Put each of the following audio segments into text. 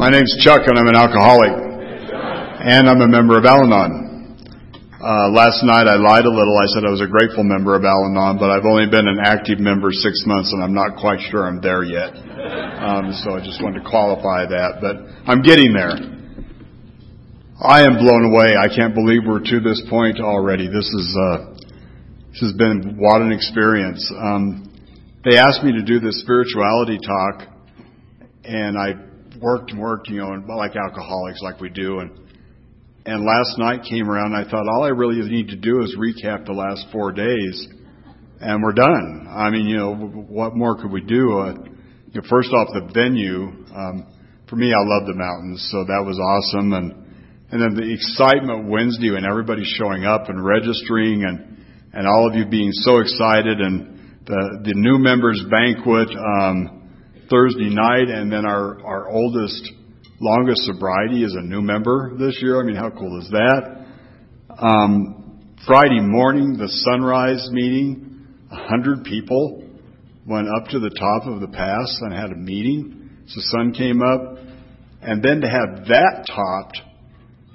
My name's Chuck, and I'm an alcoholic, and I'm a member of Al-Anon. Uh, last night I lied a little. I said I was a grateful member of Al-Anon, but I've only been an active member six months, and I'm not quite sure I'm there yet. Um, so I just wanted to qualify that, but I'm getting there. I am blown away. I can't believe we're to this point already. This is uh, this has been what an experience. Um, they asked me to do this spirituality talk, and I worked and worked, you know, like alcoholics, like we do. And and last night came around, and I thought all I really need to do is recap the last four days, and we're done. I mean, you know, what more could we do? Uh, you know, first off, the venue. Um, for me, I love the mountains, so that was awesome. And and then the excitement Wednesday when everybody's showing up and registering, and and all of you being so excited, and the the new members banquet. Um, Thursday night, and then our, our oldest, longest sobriety is a new member this year. I mean, how cool is that? Um, Friday morning, the sunrise meeting, a hundred people went up to the top of the pass and had a meeting. So the sun came up, and then to have that topped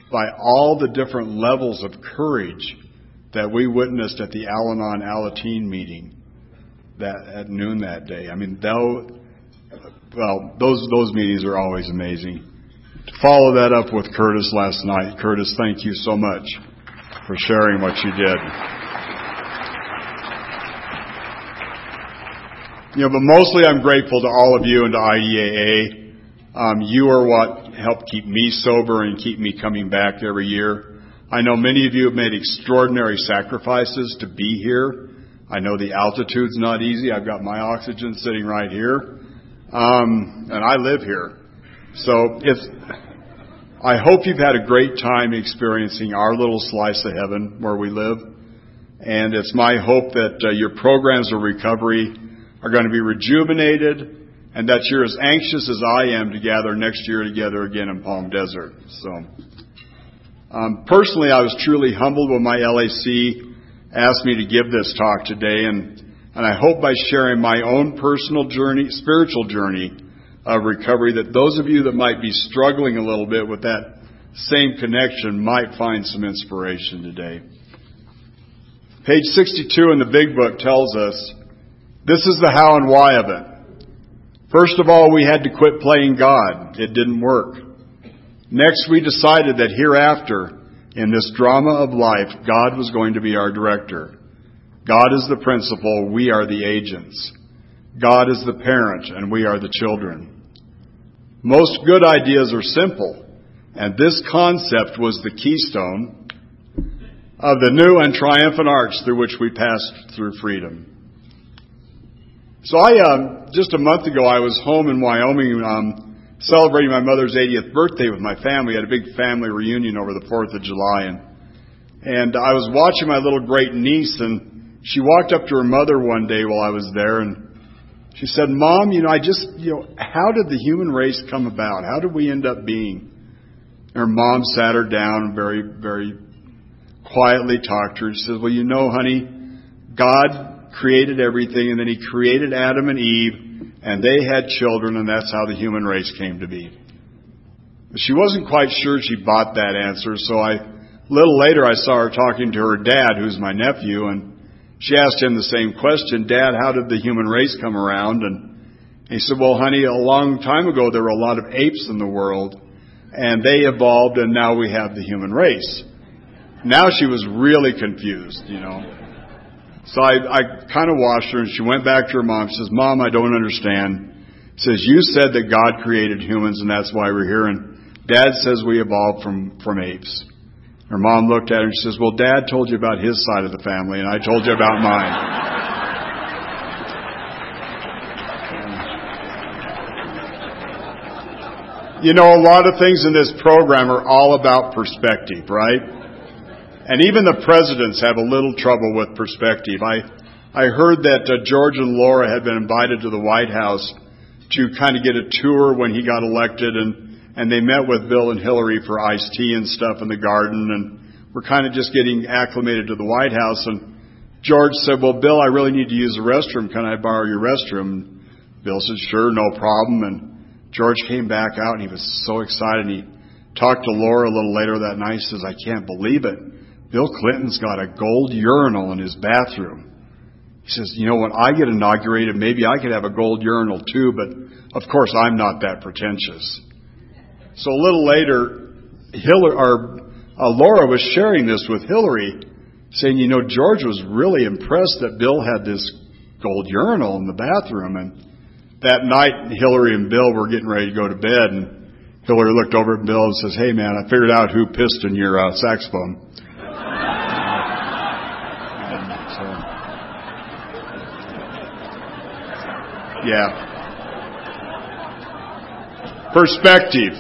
by all the different levels of courage that we witnessed at the Al-Anon Alateen meeting that at noon that day. I mean, though well, those those meetings are always amazing. To follow that up with Curtis last night, Curtis, thank you so much for sharing what you did. You know, but mostly I'm grateful to all of you and to IDAA. Um, you are what helped keep me sober and keep me coming back every year. I know many of you have made extraordinary sacrifices to be here. I know the altitude's not easy. I've got my oxygen sitting right here. Um, and I live here. So if, I hope you've had a great time experiencing our little slice of heaven where we live. And it's my hope that uh, your programs of recovery are going to be rejuvenated and that you're as anxious as I am to gather next year together again in Palm Desert. So, um, personally, I was truly humbled when my LAC asked me to give this talk today, and and I hope by sharing my own personal journey, spiritual journey of recovery, that those of you that might be struggling a little bit with that same connection might find some inspiration today. Page 62 in the big book tells us this is the how and why of it. First of all, we had to quit playing God. It didn't work. Next, we decided that hereafter, in this drama of life, God was going to be our director. God is the principal, we are the agents. God is the parent, and we are the children. Most good ideas are simple, and this concept was the keystone of the new and triumphant arch through which we passed through freedom. So I, um, just a month ago, I was home in Wyoming, um, celebrating my mother's 80th birthday with my family. We had a big family reunion over the 4th of July, and and I was watching my little great niece, and she walked up to her mother one day while I was there and she said, Mom, you know, I just, you know, how did the human race come about? How did we end up being? And her mom sat her down very, very quietly talked to her. She says, Well, you know, honey, God created everything and then He created Adam and Eve and they had children and that's how the human race came to be. She wasn't quite sure she bought that answer, so I, a little later I saw her talking to her dad, who's my nephew, and she asked him the same question, Dad, how did the human race come around? And he said, Well, honey, a long time ago there were a lot of apes in the world, and they evolved, and now we have the human race. Now she was really confused, you know. So I, I kind of watched her, and she went back to her mom. She says, Mom, I don't understand. Says, You said that God created humans, and that's why we're here, and Dad says we evolved from, from apes. Her mom looked at her and she says, Well, Dad told you about his side of the family, and I told you about mine. You know, a lot of things in this program are all about perspective, right? And even the presidents have a little trouble with perspective. I, I heard that uh, George and Laura had been invited to the White House to kind of get a tour when he got elected and and they met with Bill and Hillary for iced tea and stuff in the garden, and we're kind of just getting acclimated to the White House. And George said, "Well, Bill, I really need to use the restroom. Can I borrow your restroom?" Bill said, sure, no problem. And George came back out and he was so excited. And he talked to Laura a little later that night. He says, I can't believe it. Bill Clinton's got a gold urinal in his bathroom. He says, you know, when I get inaugurated, maybe I could have a gold urinal too, but of course I'm not that pretentious. So a little later, Hillary, or, uh, Laura was sharing this with Hillary, saying, you know, George was really impressed that Bill had this gold urinal in the bathroom. And that night, Hillary and Bill were getting ready to go to bed, and Hillary looked over at Bill and says, hey man, I figured out who pissed in your uh, saxophone. Yeah. Perspective.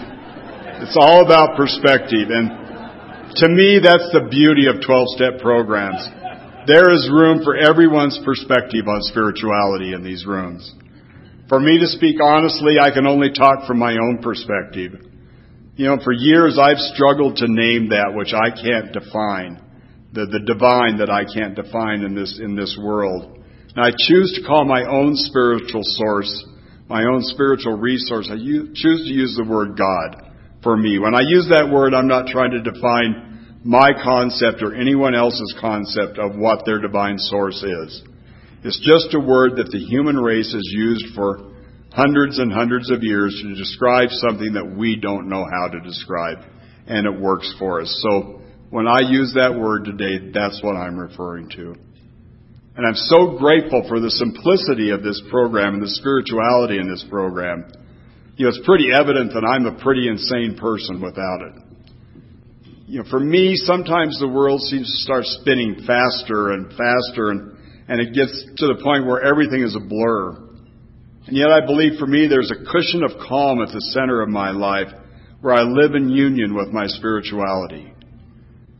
It's all about perspective. And to me, that's the beauty of 12 step programs. There is room for everyone's perspective on spirituality in these rooms. For me to speak honestly, I can only talk from my own perspective. You know, for years I've struggled to name that which I can't define, the, the divine that I can't define in this, in this world. And I choose to call my own spiritual source, my own spiritual resource, I choose to use the word God for me. When I use that word, I'm not trying to define my concept or anyone else's concept of what their divine source is. It's just a word that the human race has used for hundreds and hundreds of years to describe something that we don't know how to describe, and it works for us. So when I use that word today, that's what I'm referring to. And I'm so grateful for the simplicity of this program and the spirituality in this program you know, it's pretty evident that I'm a pretty insane person without it. You know, for me, sometimes the world seems to start spinning faster and faster and, and it gets to the point where everything is a blur. And yet I believe for me there's a cushion of calm at the center of my life where I live in union with my spirituality.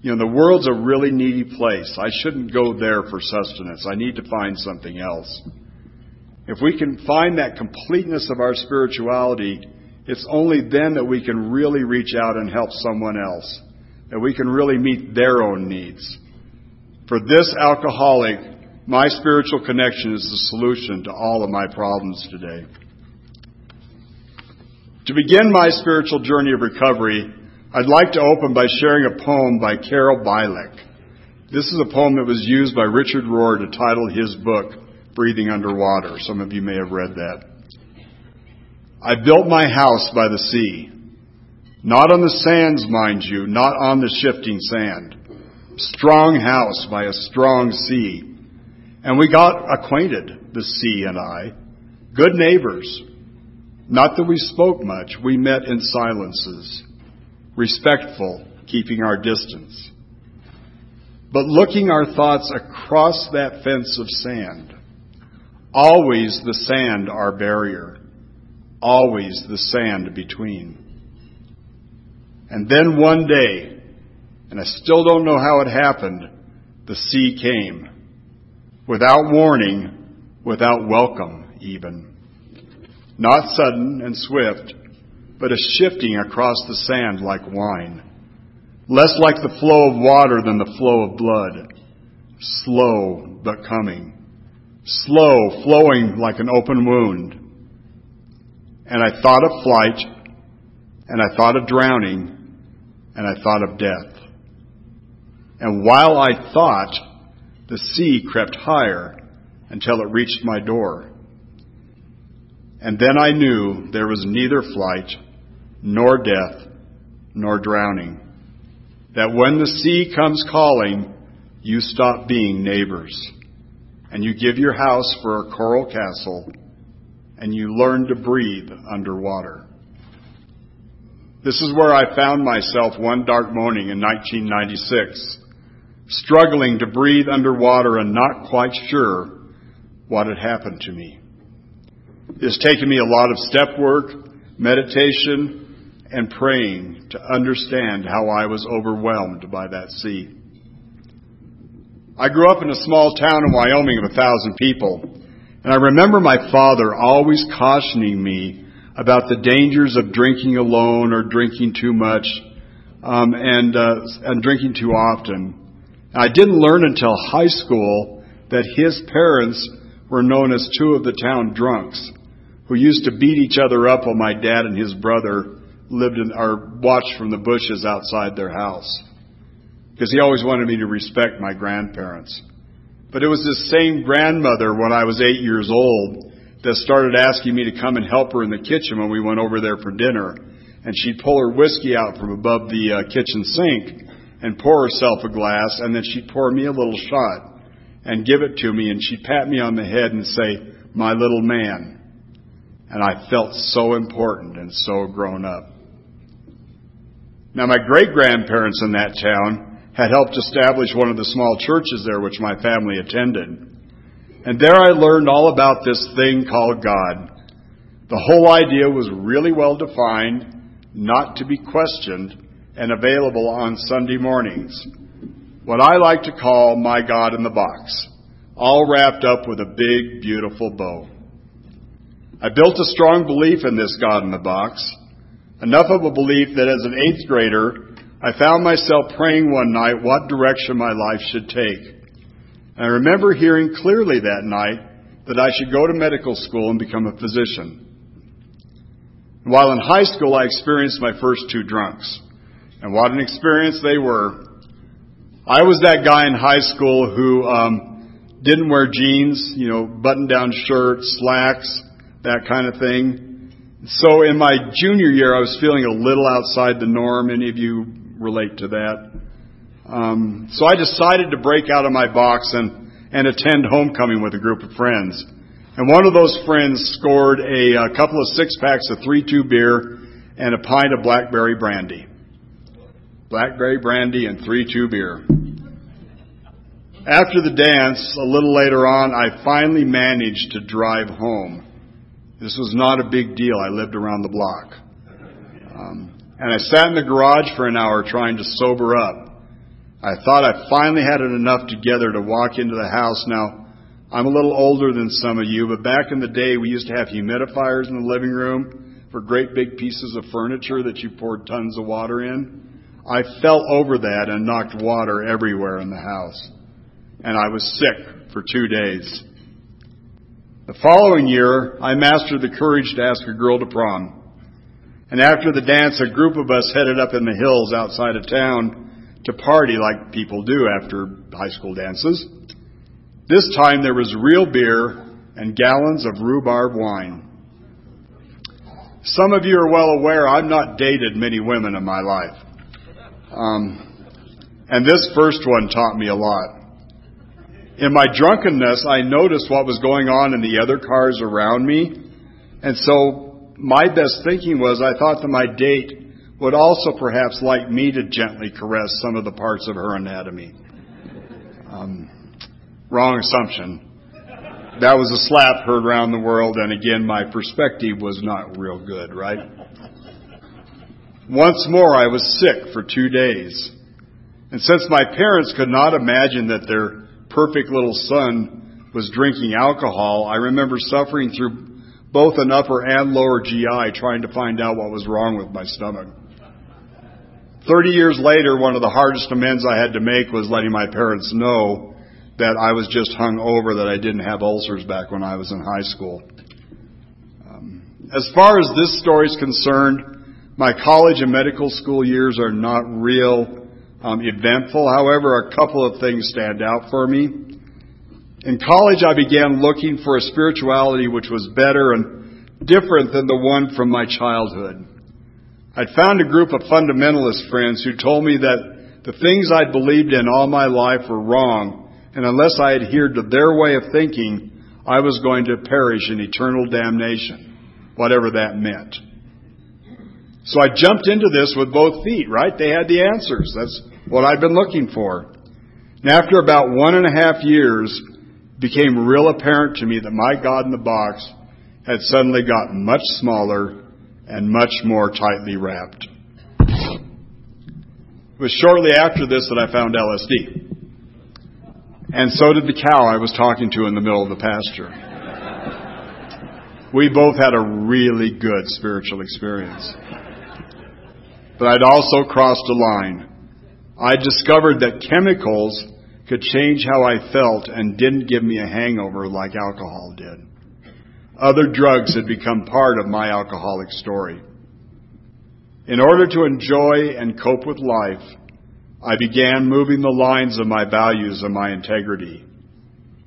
You know, the world's a really needy place. I shouldn't go there for sustenance. I need to find something else. If we can find that completeness of our spirituality, it's only then that we can really reach out and help someone else, that we can really meet their own needs. For this alcoholic, my spiritual connection is the solution to all of my problems today. To begin my spiritual journey of recovery, I'd like to open by sharing a poem by Carol Bieleck. This is a poem that was used by Richard Rohr to title his book, breathing underwater. Some of you may have read that. I built my house by the sea. Not on the sands, mind you, not on the shifting sand. Strong house by a strong sea. And we got acquainted, the sea and I. Good neighbors. Not that we spoke much, we met in silences. Respectful, keeping our distance. But looking our thoughts across that fence of sand, Always the sand our barrier. Always the sand between. And then one day, and I still don't know how it happened, the sea came. Without warning, without welcome even. Not sudden and swift, but a shifting across the sand like wine. Less like the flow of water than the flow of blood. Slow, but coming slow, flowing like an open wound. And I thought of flight, and I thought of drowning, and I thought of death. And while I thought, the sea crept higher until it reached my door. And then I knew there was neither flight, nor death, nor drowning. That when the sea comes calling, you stop being neighbors and you give your house for a coral castle, and you learn to breathe underwater. This is where I found myself one dark morning in 1996, struggling to breathe underwater and not quite sure what had happened to me. It's taken me a lot of step work, meditation, and praying to understand how I was overwhelmed by that sea. I grew up in a small town in Wyoming of a thousand people, and I remember my father always cautioning me about the dangers of drinking alone or drinking too much um, and uh, and drinking too often. And I didn't learn until high school that his parents were known as two of the town drunks, who used to beat each other up while my dad and his brother lived in or watched from the bushes outside their house. Because he always wanted me to respect my grandparents. But it was this same grandmother when I was eight years old that started asking me to come and help her in the kitchen when we went over there for dinner. And she'd pull her whiskey out from above the uh, kitchen sink and pour herself a glass, and then she'd pour me a little shot and give it to me, and she'd pat me on the head and say, My little man. And I felt so important and so grown up. Now, my great grandparents in that town had helped establish one of the small churches there which my family attended. And there I learned all about this thing called God. The whole idea was really well defined, not to be questioned, and available on Sunday mornings. What I like to call my God in the box, all wrapped up with a big, beautiful bow. I built a strong belief in this God in the box, enough of a belief that as an eighth grader, I found myself praying one night what direction my life should take. I remember hearing clearly that night that I should go to medical school and become a physician. While in high school, I experienced my first two drunks. And what an experience they were. I was that guy in high school who um, didn't wear jeans, you know, button down shirts, slacks, that kind of thing. So in my junior year, I was feeling a little outside the norm. Any of you relate to that. Um, so I decided to break out of my box and, and attend homecoming with a group of friends. And one of those friends scored a, a couple of six packs of 3-2 beer and a pint of blackberry brandy. Blackberry brandy and 3-2 beer. After the dance, a little later on, I finally managed to drive home. This was not a big deal. I lived around the block. Um, and I sat in the garage for an hour trying to sober up. I thought I finally had it enough together to walk into the house. Now, I'm a little older than some of you, but back in the day we used to have humidifiers in the living room for great big pieces of furniture that you poured tons of water in. I fell over that and knocked water everywhere in the house. And I was sick for two days. The following year, I mastered the courage to ask a girl to prom. And after the dance, a group of us headed up in the hills outside of town to party like people do after high school dances. This time there was real beer and gallons of rhubarb wine. Some of you are well aware I've not dated many women in my life. Um, and this first one taught me a lot. In my drunkenness, I noticed what was going on in the other cars around me. And so my best thinking was I thought that my date would also perhaps like me to gently caress some of the parts of her anatomy. Um, wrong assumption. That was a slap heard around the world, and again, my perspective was not real good, right? Once more, I was sick for two days. And since my parents could not imagine that their perfect little son was drinking alcohol, I remember suffering through both an upper and lower GI trying to find out what was wrong with my stomach. Thirty years later, one of the hardest amends I had to make was letting my parents know that I was just hung over, that I didn't have ulcers back when I was in high school. Um, as far as this story is concerned, my college and medical school years are not real um, eventful. However, a couple of things stand out for me. In college, I began looking for a spirituality which was better and different than the one from my childhood. I'd found a group of fundamentalist friends who told me that the things I'd believed in all my life were wrong, and unless I adhered to their way of thinking, I was going to perish in eternal damnation, whatever that meant. So I jumped into this with both feet, right? They had the answers. That's what I'd been looking for. And after about one and a half years, it became real apparent to me that my God in the box had suddenly gotten much smaller and much more tightly wrapped. It was shortly after this that I found LSD. And so did the cow I was talking to in the middle of the pasture. We both had a really good spiritual experience. But I'd also crossed a line. I discovered that chemicals could change how I felt and didn't give me a hangover like alcohol did. Other drugs had become part of my alcoholic story. In order to enjoy and cope with life, I began moving the lines of my values and my integrity.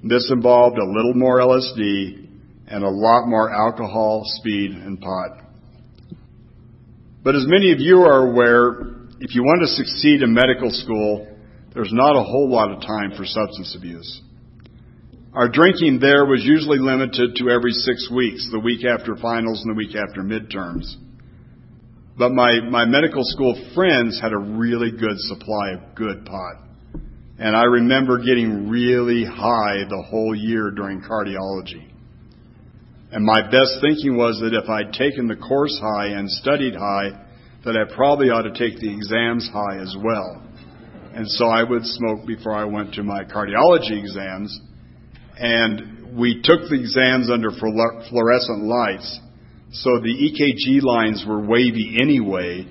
This involved a little more LSD and a lot more alcohol, speed, and pot. But as many of you are aware, if you want to succeed in medical school, there's not a whole lot of time for substance abuse. Our drinking there was usually limited to every six weeks, the week after finals and the week after midterms. But my, my medical school friends had a really good supply of good pot. And I remember getting really high the whole year during cardiology. And my best thinking was that if I'd taken the course high and studied high, that I probably ought to take the exams high as well. And so I would smoke before I went to my cardiology exams. And we took the exams under fluorescent lights. So the EKG lines were wavy anyway.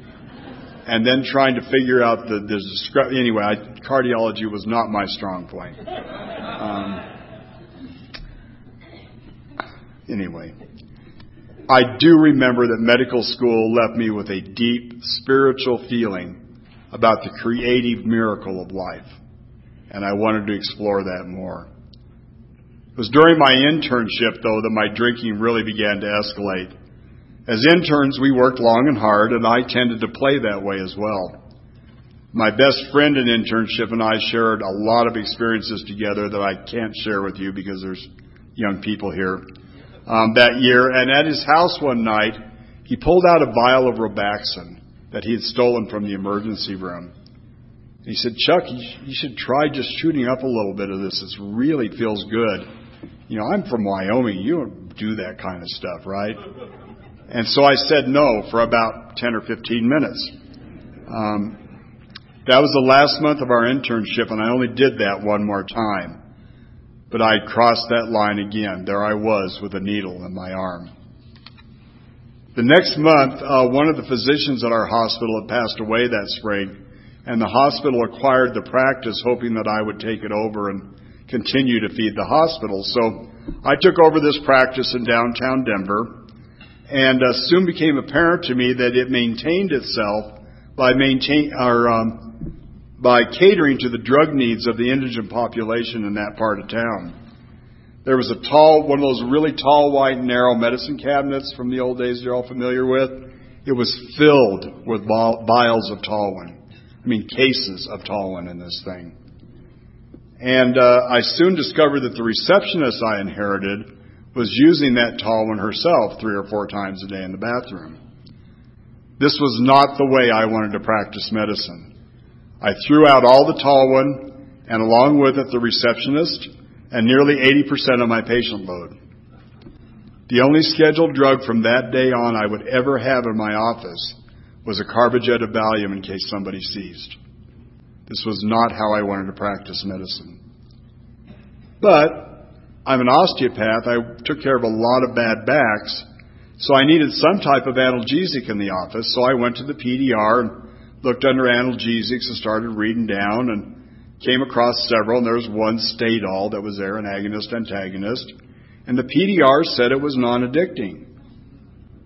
And then trying to figure out the, the anyway, I, cardiology was not my strong point. Um, anyway, I do remember that medical school left me with a deep spiritual feeling about the creative miracle of life. And I wanted to explore that more. It was during my internship, though, that my drinking really began to escalate. As interns, we worked long and hard, and I tended to play that way as well. My best friend in internship and I shared a lot of experiences together that I can't share with you because there's young people here um, that year. And at his house one night, he pulled out a vial of Robaxin that he had stolen from the emergency room. He said, Chuck, you should try just shooting up a little bit of this. It really feels good you know, I'm from Wyoming. You don't do that kind of stuff, right? And so I said no for about 10 or 15 minutes. Um, that was the last month of our internship, and I only did that one more time. But I crossed that line again. There I was with a needle in my arm. The next month, uh, one of the physicians at our hospital had passed away that spring, and the hospital acquired the practice hoping that I would take it over and continue to feed the hospital. So I took over this practice in downtown Denver, and uh, soon became apparent to me that it maintained itself by maintain or um, by catering to the drug needs of the indigent population in that part of town. There was a tall, one of those really tall, white, narrow medicine cabinets from the old days you're all familiar with. It was filled with vials of Talwin. I mean, cases of Talwin in this thing. And uh, I soon discovered that the receptionist I inherited was using that Talwin herself three or four times a day in the bathroom. This was not the way I wanted to practice medicine. I threw out all the Talwin and along with it the receptionist and nearly 80% of my patient load. The only scheduled drug from that day on I would ever have in my office was a Carpuject of Valium in case somebody seized. This was not how I wanted to practice medicine. But I'm an osteopath. I took care of a lot of bad backs, so I needed some type of analgesic in the office. So I went to the PDR looked under analgesics and started reading down and came across several, and there was one Stadol that was there, an agonist antagonist, and the PDR said it was non-addicting.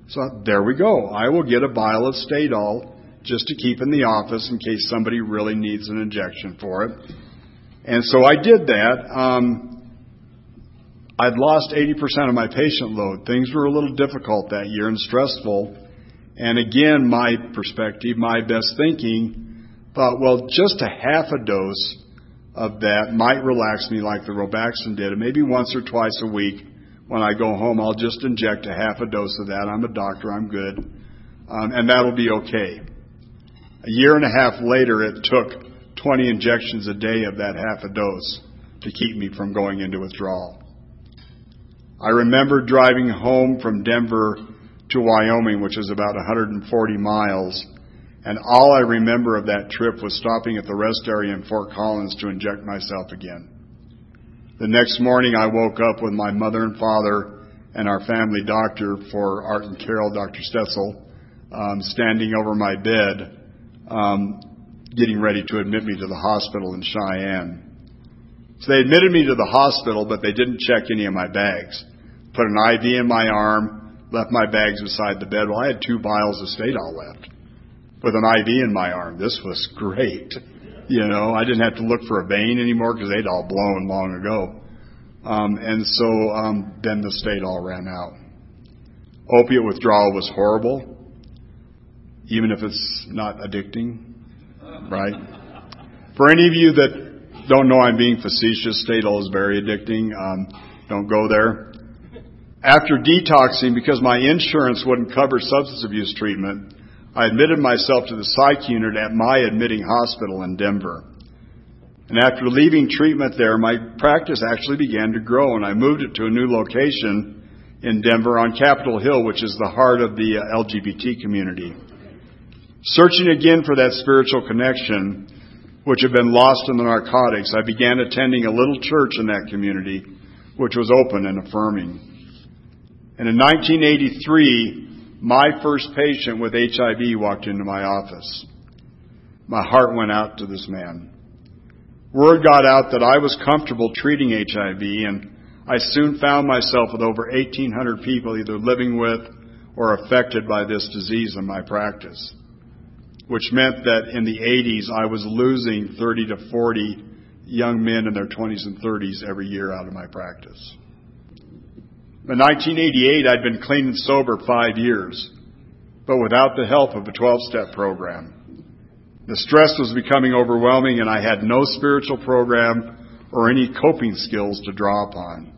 So there we go. I will get a vial of Stadol just to keep in the office in case somebody really needs an injection for it. And so I did that. Um, I'd lost 80% of my patient load. Things were a little difficult that year and stressful. And again, my perspective, my best thinking, thought, well, just a half a dose of that might relax me like the Robaxin did. And maybe once or twice a week when I go home, I'll just inject a half a dose of that. I'm a doctor, I'm good. Um, and that'll be okay. A year and a half later, it took 20 injections a day of that half a dose to keep me from going into withdrawal. I remember driving home from Denver to Wyoming, which is about 140 miles, and all I remember of that trip was stopping at the rest area in Fort Collins to inject myself again. The next morning I woke up with my mother and father and our family doctor for Art and Carol, Dr. Stetzel, um, standing over my bed um, getting ready to admit me to the hospital in Cheyenne. So they admitted me to the hospital, but they didn't check any of my bags. put an IV in my arm, left my bags beside the bed. Well, I had two vials of Stadol left with an IV in my arm. This was great. You know, I didn't have to look for a vein anymore because they'd all blown long ago. Um, and so um, then the Stadol ran out. Opiate withdrawal was horrible, even if it's not addicting, right? For any of you that don't know I'm being facetious, Stadol is very addicting. Um, don't go there. After detoxing, because my insurance wouldn't cover substance abuse treatment, I admitted myself to the psych unit at my admitting hospital in Denver. And after leaving treatment there, my practice actually began to grow, and I moved it to a new location in Denver on Capitol Hill, which is the heart of the uh, LGBT community. Searching again for that spiritual connection, which had been lost in the narcotics, I began attending a little church in that community, which was open and affirming. And in 1983, my first patient with HIV walked into my office. My heart went out to this man. Word got out that I was comfortable treating HIV and I soon found myself with over 1800 people either living with or affected by this disease in my practice, which meant that in the 80s I was losing 30 to 40 young men in their 20s and 30s every year out of my practice. In 1988, I'd been clean and sober five years, but without the help of a 12-step program. The stress was becoming overwhelming and I had no spiritual program or any coping skills to draw upon.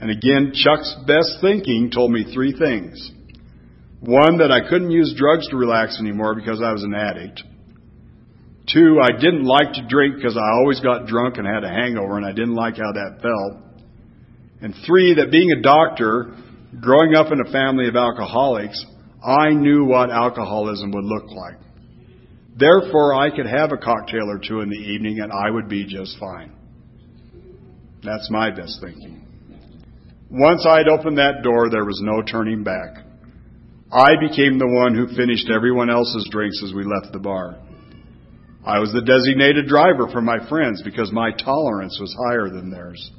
And again, Chuck's best thinking told me three things. One, that I couldn't use drugs to relax anymore because I was an addict. Two, I didn't like to drink because I always got drunk and had a hangover and I didn't like how that felt. And three, that being a doctor, growing up in a family of alcoholics, I knew what alcoholism would look like. Therefore, I could have a cocktail or two in the evening and I would be just fine. That's my best thinking. Once I'd opened that door, there was no turning back. I became the one who finished everyone else's drinks as we left the bar. I was the designated driver for my friends because my tolerance was higher than theirs.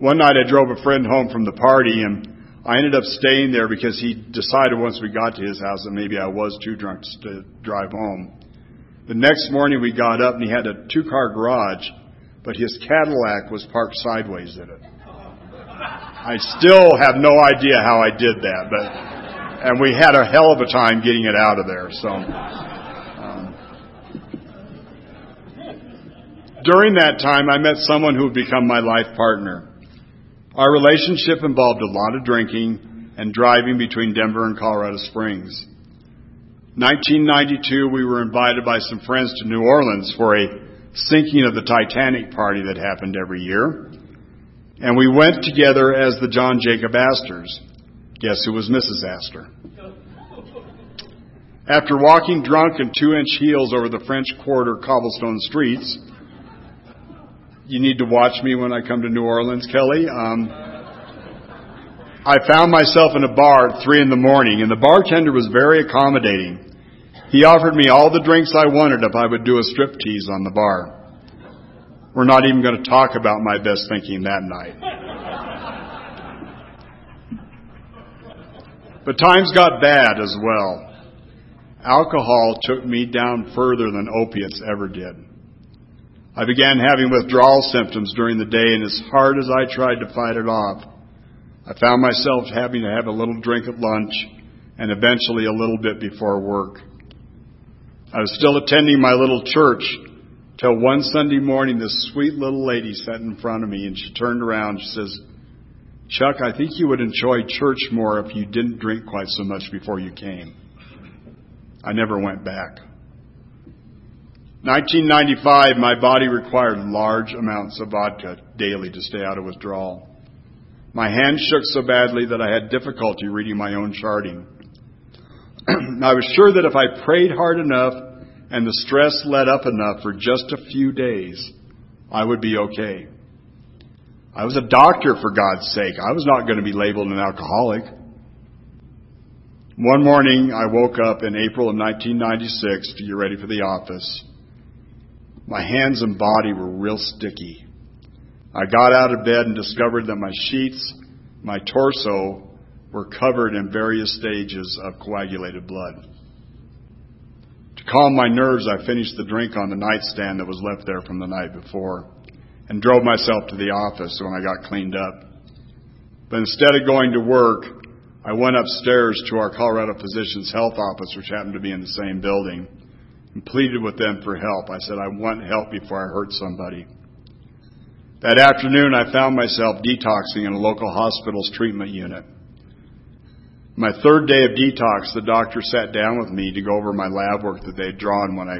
One night I drove a friend home from the party and I ended up staying there because he decided once we got to his house that maybe I was too drunk to drive home. The next morning we got up and he had a two car garage, but his Cadillac was parked sideways in it. I still have no idea how I did that, but, and we had a hell of a time getting it out of there, so. Um, during that time, I met someone who would become my life partner. Our relationship involved a lot of drinking and driving between Denver and Colorado Springs. 1992, we were invited by some friends to New Orleans for a sinking of the Titanic party that happened every year. And we went together as the John Jacob Astors. Guess who was Mrs. Astor? After walking drunk in two inch heels over the French Quarter cobblestone streets, you need to watch me when I come to New Orleans, Kelly. Um, I found myself in a bar at three in the morning, and the bartender was very accommodating. He offered me all the drinks I wanted if I would do a strip tease on the bar. We're not even going to talk about my best thinking that night. But times got bad as well. Alcohol took me down further than opiates ever did. I began having withdrawal symptoms during the day, and as hard as I tried to fight it off, I found myself having to have a little drink at lunch and eventually a little bit before work. I was still attending my little church till one Sunday morning this sweet little lady sat in front of me and she turned around and she says, Chuck, I think you would enjoy church more if you didn't drink quite so much before you came. I never went back. 1995, my body required large amounts of vodka daily to stay out of withdrawal. My hands shook so badly that I had difficulty reading my own charting. I was sure that if I prayed hard enough and the stress let up enough for just a few days, I would be okay. I was a doctor, for God's sake. I was not going to be labeled an alcoholic. One morning, I woke up in April of 1996 to get ready for the office. My hands and body were real sticky. I got out of bed and discovered that my sheets, my torso were covered in various stages of coagulated blood. To calm my nerves, I finished the drink on the nightstand that was left there from the night before and drove myself to the office when I got cleaned up. But instead of going to work, I went upstairs to our Colorado Physicians Health Office, which happened to be in the same building, and pleaded with them for help. I said, I want help before I hurt somebody. That afternoon, I found myself detoxing in a local hospital's treatment unit. My third day of detox, the doctor sat down with me to go over my lab work that they had drawn when I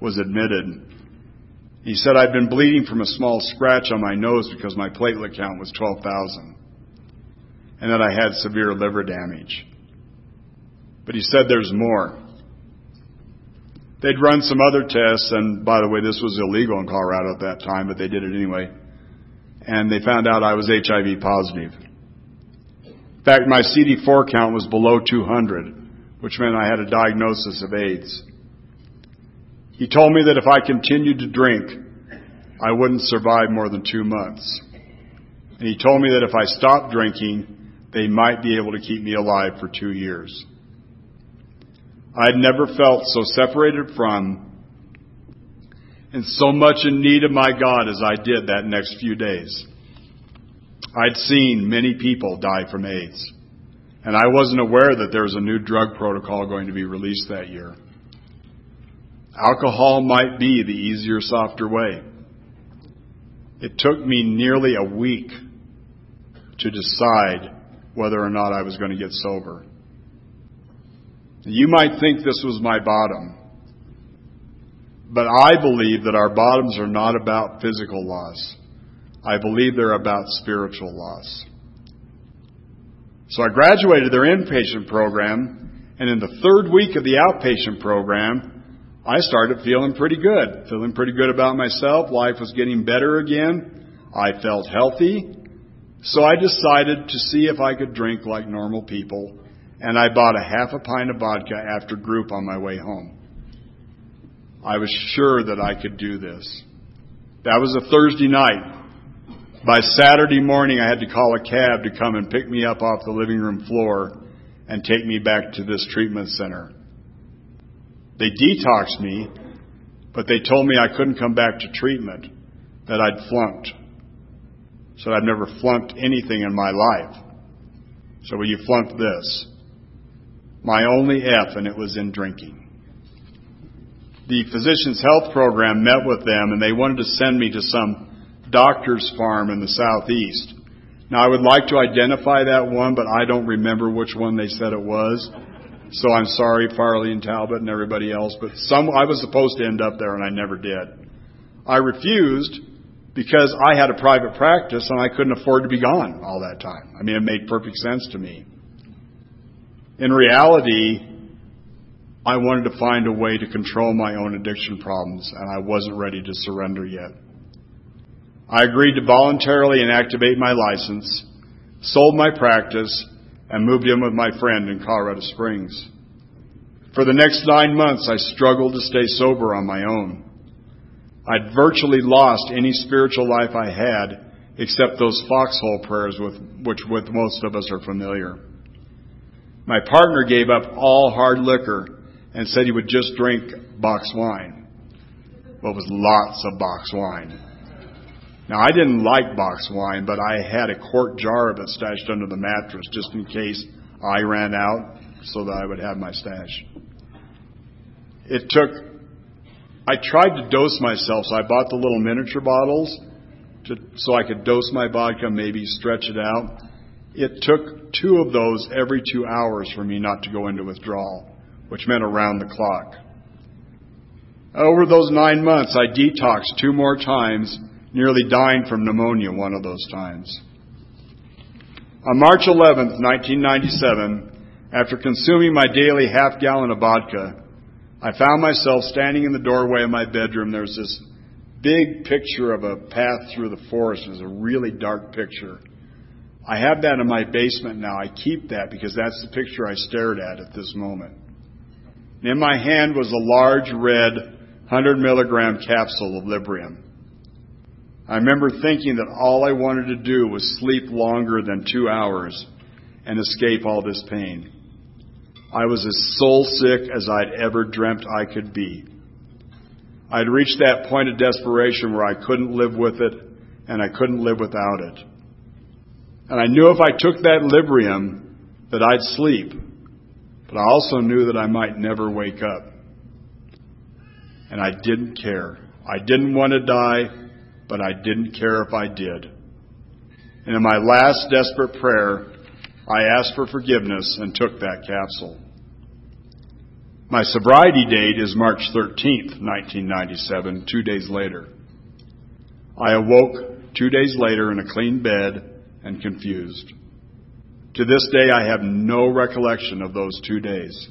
was admitted. He said I'd been bleeding from a small scratch on my nose because my platelet count was 12,000 and that I had severe liver damage. But he said there's more. They'd run some other tests, and by the way, this was illegal in Colorado at that time, but they did it anyway. And they found out I was HIV positive. In fact, my CD4 count was below 200, which meant I had a diagnosis of AIDS. He told me that if I continued to drink, I wouldn't survive more than two months. And he told me that if I stopped drinking, they might be able to keep me alive for two years. I had never felt so separated from and so much in need of my God as I did that next few days. I'd seen many people die from AIDS, and I wasn't aware that there was a new drug protocol going to be released that year. Alcohol might be the easier, softer way. It took me nearly a week to decide whether or not I was going to get sober. You might think this was my bottom, but I believe that our bottoms are not about physical loss. I believe they're about spiritual loss. So I graduated their inpatient program, and in the third week of the outpatient program, I started feeling pretty good, feeling pretty good about myself. Life was getting better again. I felt healthy. So I decided to see if I could drink like normal people, and I bought a half a pint of vodka after group on my way home. I was sure that I could do this. That was a Thursday night. By Saturday morning, I had to call a cab to come and pick me up off the living room floor and take me back to this treatment center. They detoxed me, but they told me I couldn't come back to treatment, that I'd flunked. So I've never flunked anything in my life. So will you flunk this? My only F, and it was in drinking. The physician's health program met with them, and they wanted to send me to some doctor's farm in the southeast. Now, I would like to identify that one, but I don't remember which one they said it was. So I'm sorry, Farley and Talbot and everybody else, but some, I was supposed to end up there and I never did. I refused because I had a private practice and I couldn't afford to be gone all that time. I mean, it made perfect sense to me. In reality, I wanted to find a way to control my own addiction problems and I wasn't ready to surrender yet. I agreed to voluntarily inactivate my license, sold my practice, and moved in with my friend in Colorado Springs. For the next nine months, I struggled to stay sober on my own. I'd virtually lost any spiritual life I had except those foxhole prayers with which with most of us are familiar. My partner gave up all hard liquor and said he would just drink box wine. Well, it was lots of box wine. Now, I didn't like box wine, but I had a quart jar of it stashed under the mattress just in case I ran out so that I would have my stash. It took, I tried to dose myself, so I bought the little miniature bottles to, so I could dose my vodka, maybe stretch it out. It took two of those every two hours for me not to go into withdrawal, which meant around the clock. Over those nine months, I detoxed two more times nearly dying from pneumonia one of those times. On March 11, 1997, after consuming my daily half gallon of vodka, I found myself standing in the doorway of my bedroom. There was this big picture of a path through the forest. It was a really dark picture. I have that in my basement now. I keep that because that's the picture I stared at at this moment. in my hand was a large red 100 milligram capsule of Librium. I remember thinking that all I wanted to do was sleep longer than two hours and escape all this pain. I was as soul sick as I'd ever dreamt I could be. I'd reached that point of desperation where I couldn't live with it and I couldn't live without it. And I knew if I took that Librium that I'd sleep, but I also knew that I might never wake up. And I didn't care. I didn't want to die, but I didn't care if I did. And in my last desperate prayer, I asked for forgiveness and took that capsule. My sobriety date is March 13th, 1997, two days later. I awoke two days later in a clean bed and confused. To this day, I have no recollection of those two days.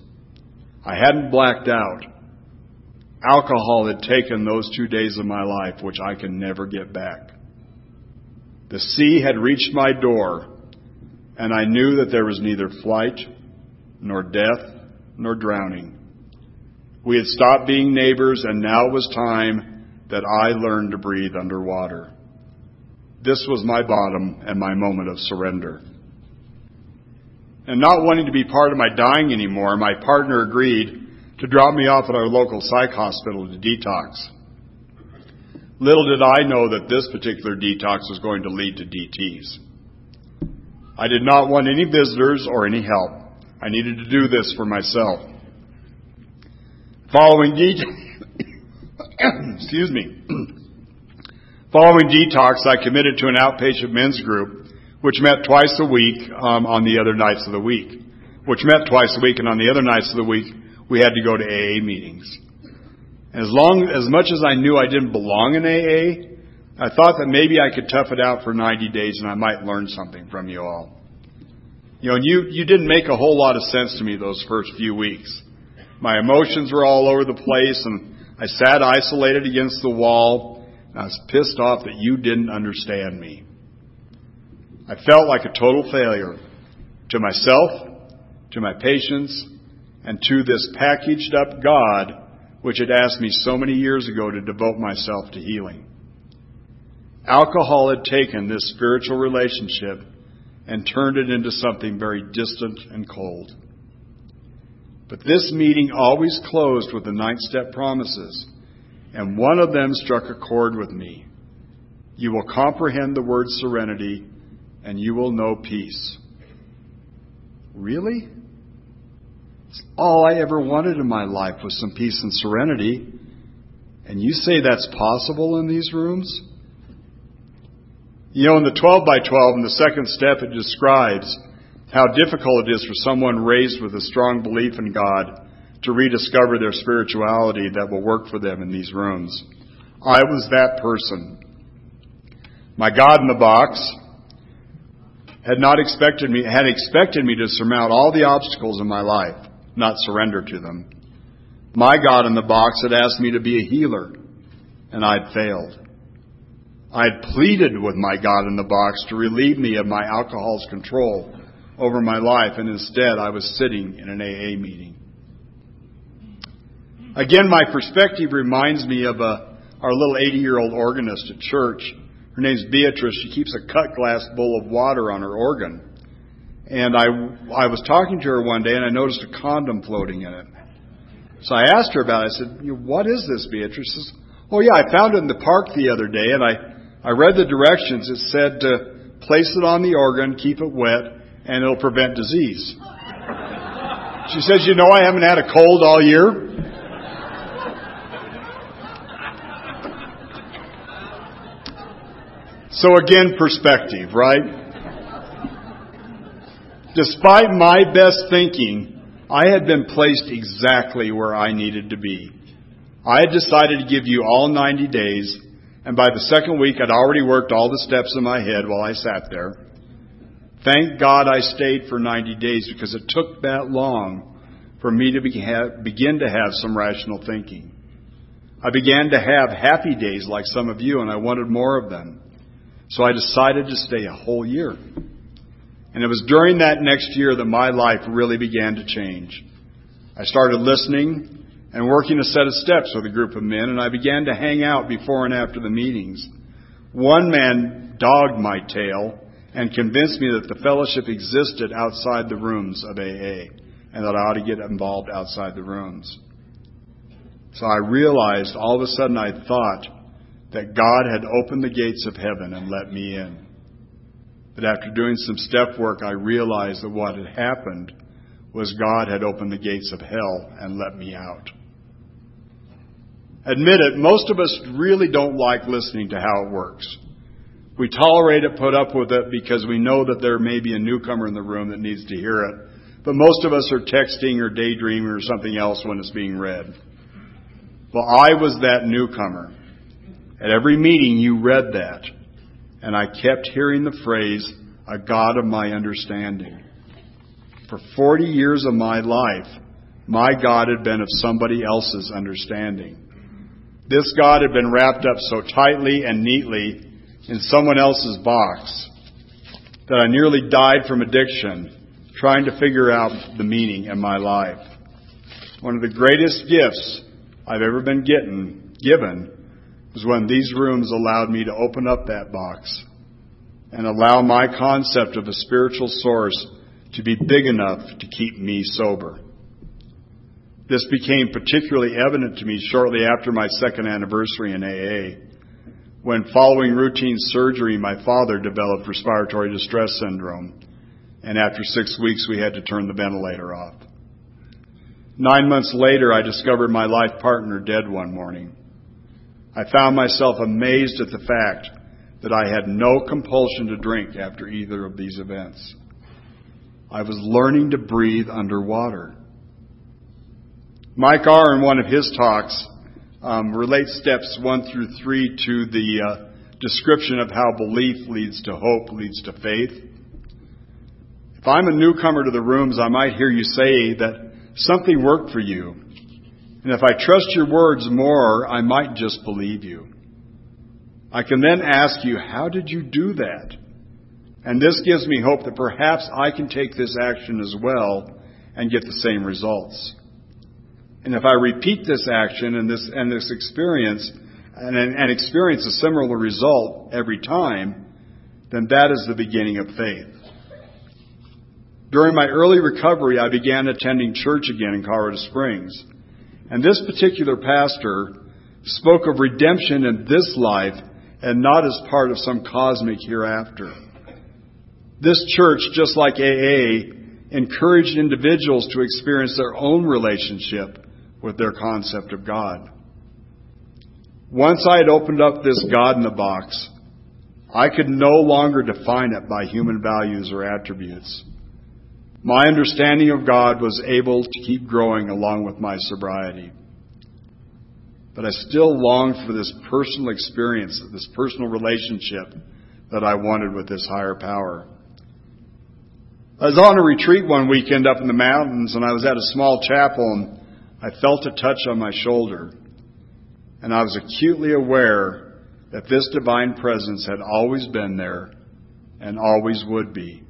I hadn't blacked out. Alcohol had taken those two days of my life, which I can never get back. The sea had reached my door, and I knew that there was neither flight, nor death, nor drowning. We had stopped being neighbors, and now it was time that I learned to breathe underwater. This was my bottom and my moment of surrender. And not wanting to be part of my dying anymore, my partner agreed to drop me off at our local psych hospital to detox. Little did I know that this particular detox was going to lead to DTs. I did not want any visitors or any help. I needed to do this for myself. Following detox, excuse me. Following detox, I committed to an outpatient men's group, which met twice a week um, on the other nights of the week. Which met twice a week, and on the other nights of the week, we had to go to AA meetings. As long, as much as I knew I didn't belong in AA, I thought that maybe I could tough it out for 90 days and I might learn something from you all. You know, and you, you didn't make a whole lot of sense to me those first few weeks. My emotions were all over the place and I sat isolated against the wall I was pissed off that you didn't understand me. I felt like a total failure to myself, to my patients, and to this packaged up God which had asked me so many years ago to devote myself to healing. Alcohol had taken this spiritual relationship and turned it into something very distant and cold. But this meeting always closed with the ninth step promises, and one of them struck a chord with me. You will comprehend the word serenity, and you will know peace. Really? It's all I ever wanted in my life was some peace and serenity. And you say that's possible in these rooms? You know, in the 12 by 12, in the second step, it describes how difficult it is for someone raised with a strong belief in God to rediscover their spirituality that will work for them in these rooms. I was that person. My God in the box had not expected me, had expected me to surmount all the obstacles in my life, not surrender to them. My God in the box had asked me to be a healer, and I'd failed. I had pleaded with my God in the box to relieve me of my alcohol's control over my life, and instead I was sitting in an AA meeting. Again, my perspective reminds me of a, uh, our little 80 year old organist at church. Her name's Beatrice. She keeps a cut glass bowl of water on her organ. And I, I was talking to her one day and I noticed a condom floating in it. So I asked her about it. I said, What is this, Beatrice? She says, Oh, yeah, I found it in the park the other day and I, I read the directions. It said to place it on the organ, keep it wet, and it'll prevent disease. She says, You know, I haven't had a cold all year. So again, perspective, right? Despite my best thinking, I had been placed exactly where I needed to be. I had decided to give you all 90 days, and by the second week I'd already worked all the steps in my head while I sat there. Thank God I stayed for 90 days because it took that long for me to begin to have some rational thinking. I began to have happy days like some of you, and I wanted more of them. So I decided to stay a whole year. And it was during that next year that my life really began to change. I started listening and working a set of steps with a group of men, and I began to hang out before and after the meetings One man dogged my tail and convinced me that the fellowship existed outside the rooms of AA and that I ought to get involved outside the rooms. So I realized all of a sudden I thought that God had opened the gates of heaven and let me in. But after doing some step work, I realized that what had happened was God had opened the gates of hell and let me out. Admit it, most of us really don't like listening to how it works. We tolerate it, put up with it because we know that there may be a newcomer in the room that needs to hear it. But most of us are texting or daydreaming or something else when it's being read. Well, I was that newcomer. At every meeting you read that. And I kept hearing the phrase, a God of my understanding. For 40 years of my life, my God had been of somebody else's understanding. This God had been wrapped up so tightly and neatly in someone else's box that I nearly died from addiction trying to figure out the meaning in my life. One of the greatest gifts I've ever been getting, given was when these rooms allowed me to open up that box and allow my concept of a spiritual source to be big enough to keep me sober. This became particularly evident to me shortly after my second anniversary in AA, when following routine surgery, my father developed respiratory distress syndrome, and after six weeks we had to turn the ventilator off. Nine months later, I discovered my life partner dead one morning. I found myself amazed at the fact that I had no compulsion to drink after either of these events. I was learning to breathe underwater. Mike R., in one of his talks, um, relates steps one through three to the uh, description of how belief leads to hope, leads to faith. If I'm a newcomer to the rooms, I might hear you say that something worked for you. And if I trust your words more, I might just believe you. I can then ask you, how did you do that? And this gives me hope that perhaps I can take this action as well and get the same results. And if I repeat this action and this, and this experience and, and experience a similar result every time, then that is the beginning of faith. During my early recovery, I began attending church again in Colorado Springs. And this particular pastor spoke of redemption in this life and not as part of some cosmic hereafter. This church, just like AA, encouraged individuals to experience their own relationship with their concept of God. Once I had opened up this God in the box, I could no longer define it by human values or attributes. My understanding of God was able to keep growing along with my sobriety. But I still longed for this personal experience, this personal relationship that I wanted with this higher power. I was on a retreat one weekend up in the mountains and I was at a small chapel and I felt a touch on my shoulder, and I was acutely aware that this divine presence had always been there and always would be.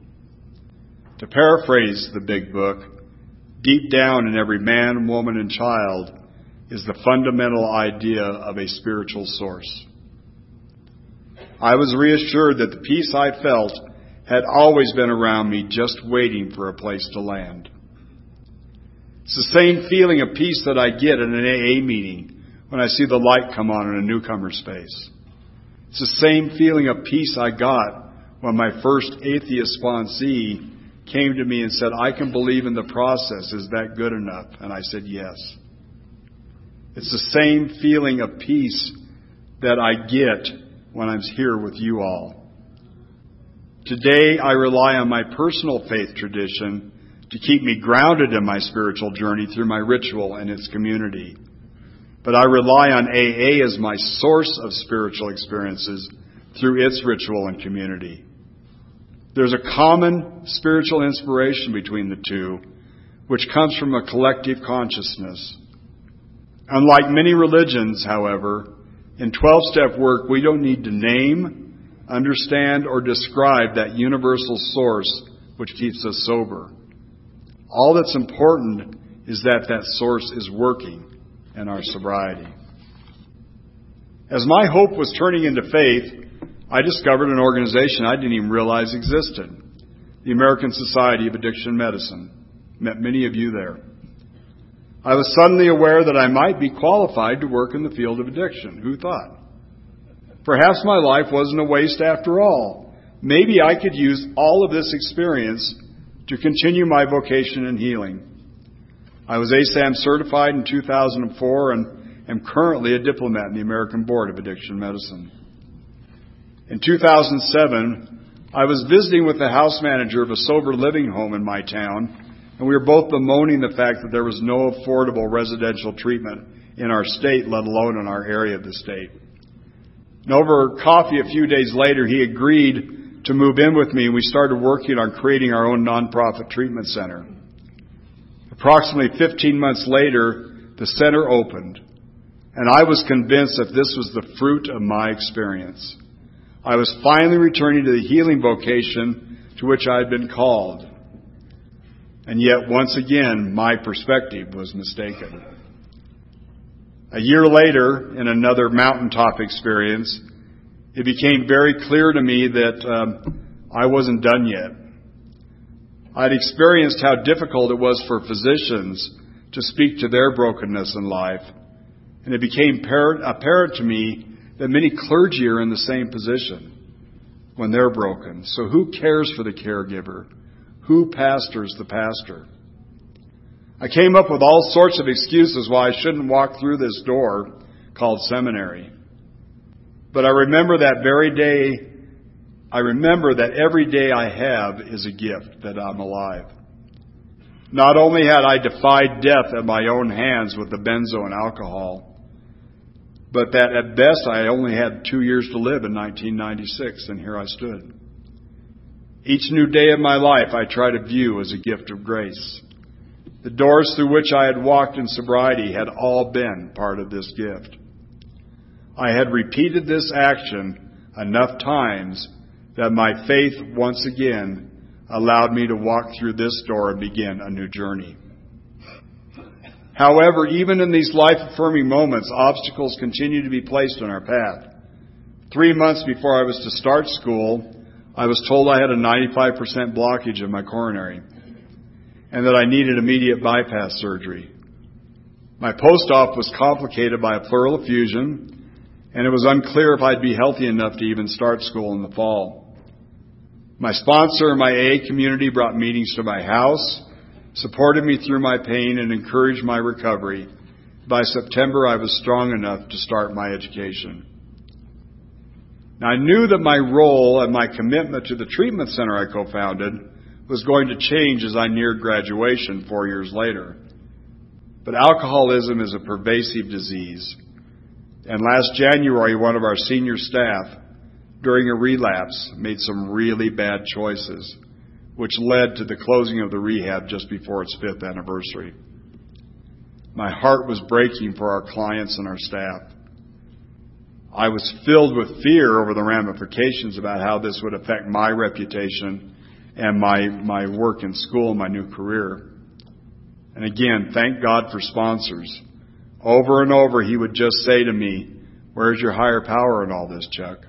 To paraphrase the big book, deep down in every man, woman, and child is the fundamental idea of a spiritual source. I was reassured that the peace I felt had always been around me, just waiting for a place to land. It's the same feeling of peace that I get in an AA meeting when I see the light come on in a newcomer's space. It's the same feeling of peace I got when my first atheist sponsee came to me and said, I can believe in the process. Is that good enough? And I said, yes. It's the same feeling of peace that I get when I'm here with you all. Today, I rely on my personal faith tradition to keep me grounded in my spiritual journey through my ritual and its community. But I rely on AA as my source of spiritual experiences through its ritual and community. There's a common spiritual inspiration between the two, which comes from a collective consciousness. Unlike many religions, however, in 12 step work, we don't need to name, understand, or describe that universal source which keeps us sober. All that's important is that that source is working in our sobriety. As my hope was turning into faith, I discovered an organization I didn't even realize existed. The American Society of Addiction Medicine. Met many of you there. I was suddenly aware that I might be qualified to work in the field of addiction. Who thought? Perhaps my life wasn't a waste after all. Maybe I could use all of this experience to continue my vocation in healing. I was ASAM certified in 2004 and am currently a diplomat in the American Board of Addiction Medicine. In 2007, I was visiting with the house manager of a sober living home in my town and we were both bemoaning the fact that there was no affordable residential treatment in our state, let alone in our area of the state. And over coffee a few days later, he agreed to move in with me and we started working on creating our own nonprofit treatment center. Approximately 15 months later, the center opened and I was convinced that this was the fruit of my experience. I was finally returning to the healing vocation to which I had been called. And yet, once again, my perspective was mistaken. A year later, in another mountaintop experience, it became very clear to me that um, I wasn't done yet. I'd experienced how difficult it was for physicians to speak to their brokenness in life, and it became apparent to me that many clergy are in the same position when they're broken. So who cares for the caregiver? Who pastors the pastor? I came up with all sorts of excuses why I shouldn't walk through this door called seminary. But I remember that very day, I remember that every day I have is a gift that I'm alive. Not only had I defied death at my own hands with the benzo and alcohol, but that at best I only had two years to live in 1996, and here I stood. Each new day of my life I try to view as a gift of grace. The doors through which I had walked in sobriety had all been part of this gift. I had repeated this action enough times that my faith once again allowed me to walk through this door and begin a new journey. However, even in these life affirming moments, obstacles continue to be placed on our path. Three months before I was to start school, I was told I had a 95% blockage of my coronary and that I needed immediate bypass surgery. My post-op was complicated by a pleural effusion and it was unclear if I'd be healthy enough to even start school in the fall. My sponsor and my AA community brought meetings to my house, supported me through my pain, and encouraged my recovery. By September, I was strong enough to start my education. Now, I knew that my role and my commitment to the treatment center I co-founded was going to change as I neared graduation four years later. But alcoholism is a pervasive disease. And last January, one of our senior staff, during a relapse, made some really bad choices, which led to the closing of the rehab just before its fifth anniversary. My heart was breaking for our clients and our staff. I was filled with fear over the ramifications about how this would affect my reputation and my, my work in school and my new career. And again, thank God for sponsors. Over and over, he would just say to me, Where's your higher power in all this, Chuck?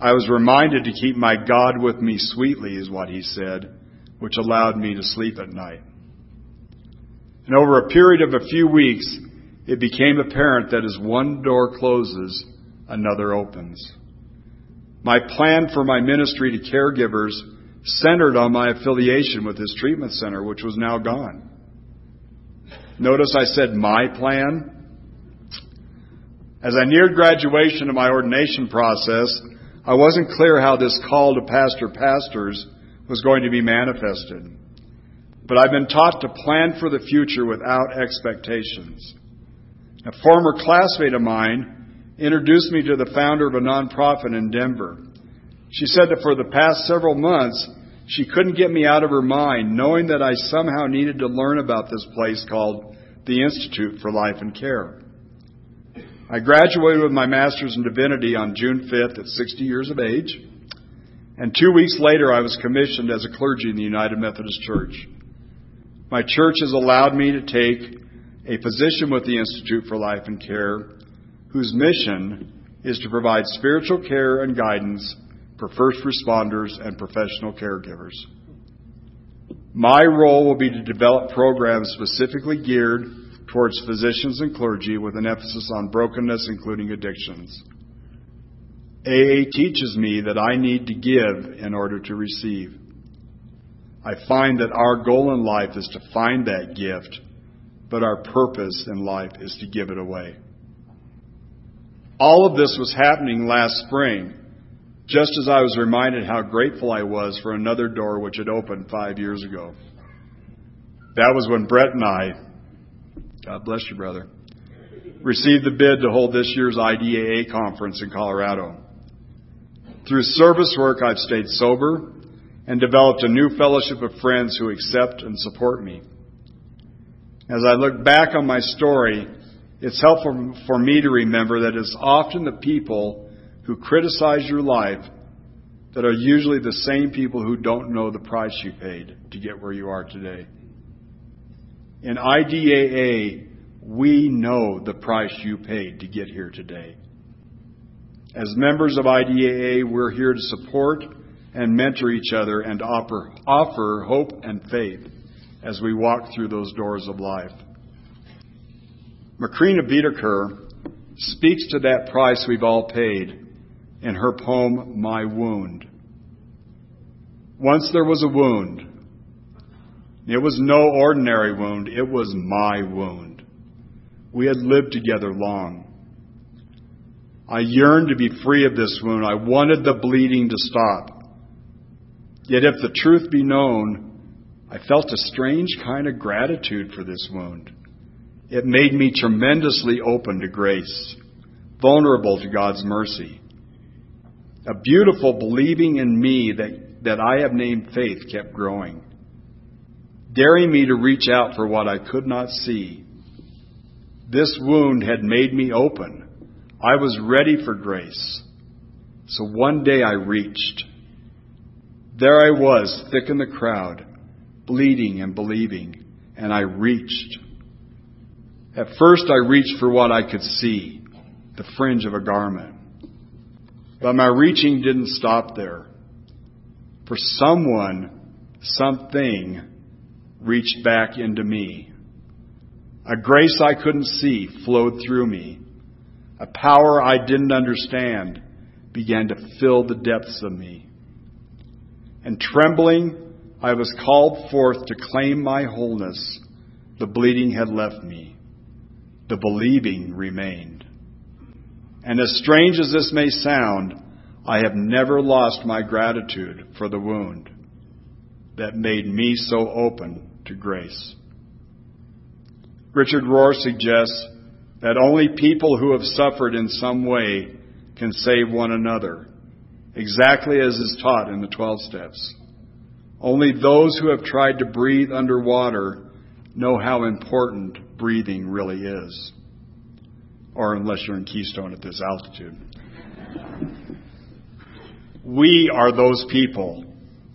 I was reminded to keep my God with me sweetly, is what he said, which allowed me to sleep at night. And over a period of a few weeks, it became apparent that as one door closes, another opens. My plan for my ministry to caregivers centered on my affiliation with this treatment center, which was now gone. Notice I said my plan. As I neared graduation of my ordination process, I wasn't clear how this call to pastor pastors was going to be manifested. But I've been taught to plan for the future without expectations. A former classmate of mine introduced me to the founder of a nonprofit in Denver. She said that for the past several months, she couldn't get me out of her mind, knowing that I somehow needed to learn about this place called the Institute for Life and Care. I graduated with my master's in divinity on June 5th at 60 years of age, and two weeks later I was commissioned as a clergy in the United Methodist Church. My church has allowed me to take a position with the Institute for Life and Care whose mission is to provide spiritual care and guidance for first responders and professional caregivers. My role will be to develop programs specifically geared towards physicians and clergy with an emphasis on brokenness, including addictions. AA teaches me that I need to give in order to receive. I find that our goal in life is to find that gift, but our purpose in life is to give it away. All of this was happening last spring, just as I was reminded how grateful I was for another door which had opened five years ago. That was when Brett and I, God bless you, brother, received the bid to hold this year's IDAA conference in Colorado. Through service work, I've stayed sober and developed a new fellowship of friends who accept and support me. As I look back on my story, it's helpful for me to remember that it's often the people who criticize your life that are usually the same people who don't know the price you paid to get where you are today. In IDAA, we know the price you paid to get here today. As members of IDAA, we're here to support and mentor each other and offer, offer hope and faith as we walk through those doors of life. Macrina Wiederkehr speaks to that price we've all paid in her poem, My Wound. Once there was a wound. It was no ordinary wound, it was my wound. We had lived together long. I yearned to be free of this wound. I wanted the bleeding to stop. Yet if the truth be known, I felt a strange kind of gratitude for this wound. It made me tremendously open to grace, vulnerable to God's mercy. A beautiful believing in me that, that I have named faith kept growing, daring me to reach out for what I could not see. This wound had made me open. I was ready for grace. So one day I reached. There I was, thick in the crowd, bleeding and believing, and I reached. At first, I reached for what I could see, the fringe of a garment. But my reaching didn't stop there. For someone, something reached back into me. A grace I couldn't see flowed through me. A power I didn't understand began to fill the depths of me. And trembling I was called forth to claim my wholeness. The bleeding had left me. The believing remained. And as strange as this may sound, I have never lost my gratitude for the wound that made me so open to grace. Richard Rohr suggests that only people who have suffered in some way can save one another, exactly as is taught in the 12 steps. Only those who have tried to breathe underwater know how important breathing really is. Or unless you're in Keystone at this altitude. We are those people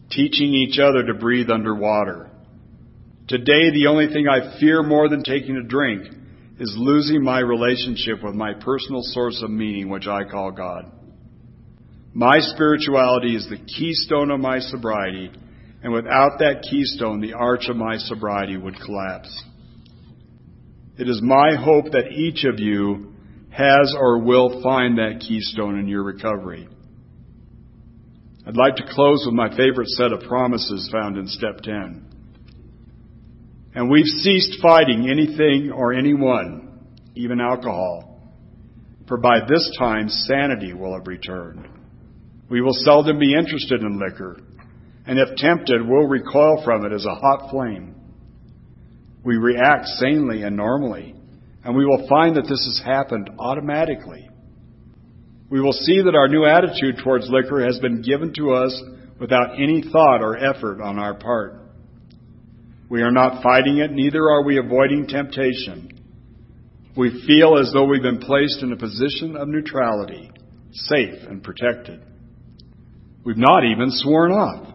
teaching each other to breathe underwater. Today, the only thing I fear more than taking a drink is losing my relationship with my personal source of meaning, which I call God. My spirituality is the keystone of my sobriety and without that keystone, the arch of my sobriety would collapse. It is my hope that each of you has or will find that keystone in your recovery. I'd like to close with my favorite set of promises found in step 10. And we've ceased fighting anything or anyone, even alcohol, for by this time sanity will have returned. We will seldom be interested in liquor and if tempted, will recoil from it as a hot flame. We react sanely and normally, and we will find that this has happened automatically. We will see that our new attitude towards liquor has been given to us without any thought or effort on our part. We are not fighting it, neither are we avoiding temptation. We feel as though we've been placed in a position of neutrality, safe and protected. We've not even sworn off.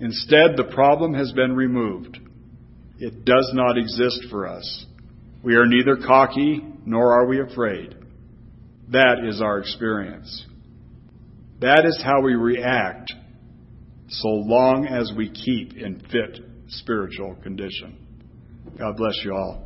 Instead, the problem has been removed. It does not exist for us. We are neither cocky nor are we afraid. That is our experience. That is how we react so long as we keep in fit spiritual condition. God bless you all.